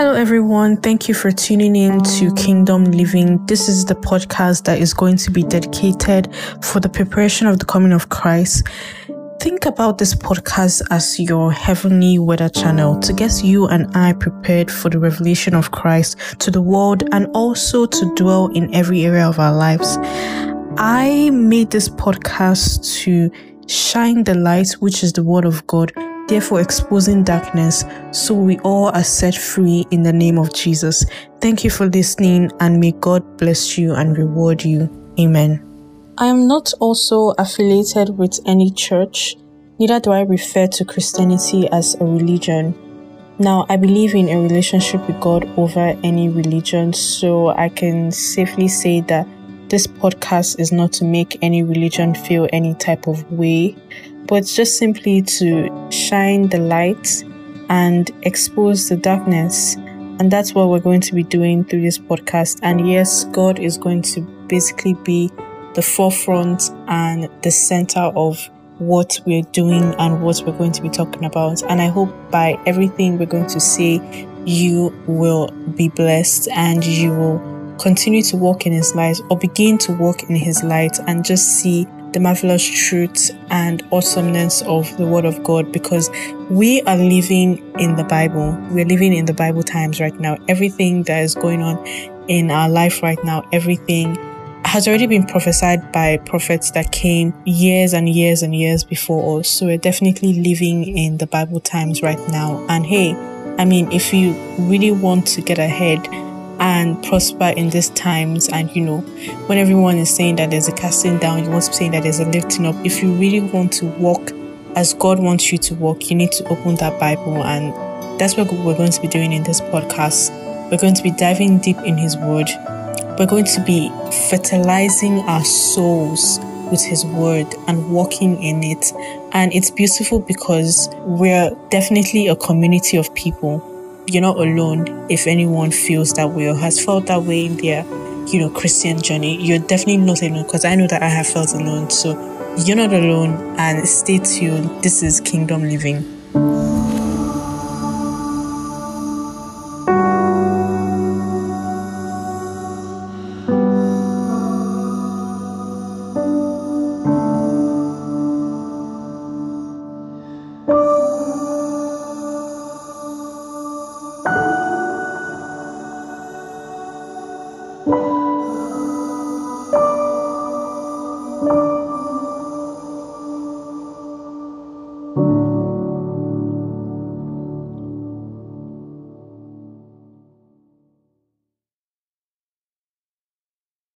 Hello, everyone. Thank you for tuning in to Kingdom Living. This is the podcast that is going to be dedicated for the preparation of the coming of Christ. Think about this podcast as your heavenly weather channel to get you and I prepared for the revelation of Christ to the world and also to dwell in every area of our lives. I made this podcast to shine the light, which is the word of God therefore exposing darkness, so we all are set free in the name of Jesus. Thank you for listening, and may God bless you and reward you. Amen. I am not also affiliated with any church, neither do I refer to Christianity as a religion. Now, I believe in a relationship with God over any religion, so I can safely say that this podcast is not to make any religion feel any type of way but just simply to shine the light and expose the darkness. And that's what we're going to be doing through this podcast. And yes, God is going to basically be the forefront and the center of what we're doing and what we're going to be talking about. And I hope by everything we're going to say, you will be blessed and you will continue to walk in His light or begin to walk in His light and just see the marvelous truth and awesomeness of the Word of God because we are living in the Bible. We're living in the Bible times right now. Everything that is going on in our life right now, everything has already been prophesied by prophets that came years and years and years before us. So we're definitely living in the Bible times right now. And hey, I mean, if you really want to get ahead, and prosper in these times. And you know, when everyone is saying that there's a casting down, you want to say that there's a lifting up. If you really want to walk as God wants you to walk, you need to open that Bible. And that's what we're going to be doing in this podcast. We're going to be diving deep in His Word. We're going to be fertilizing our souls with His Word and walking in it. And it's beautiful because we're definitely a community of people you're not alone if anyone feels that way or has felt that way in their you know christian journey. You're definitely not alone because i know that i have felt alone. So you're not alone and stay tuned. This is kingdom living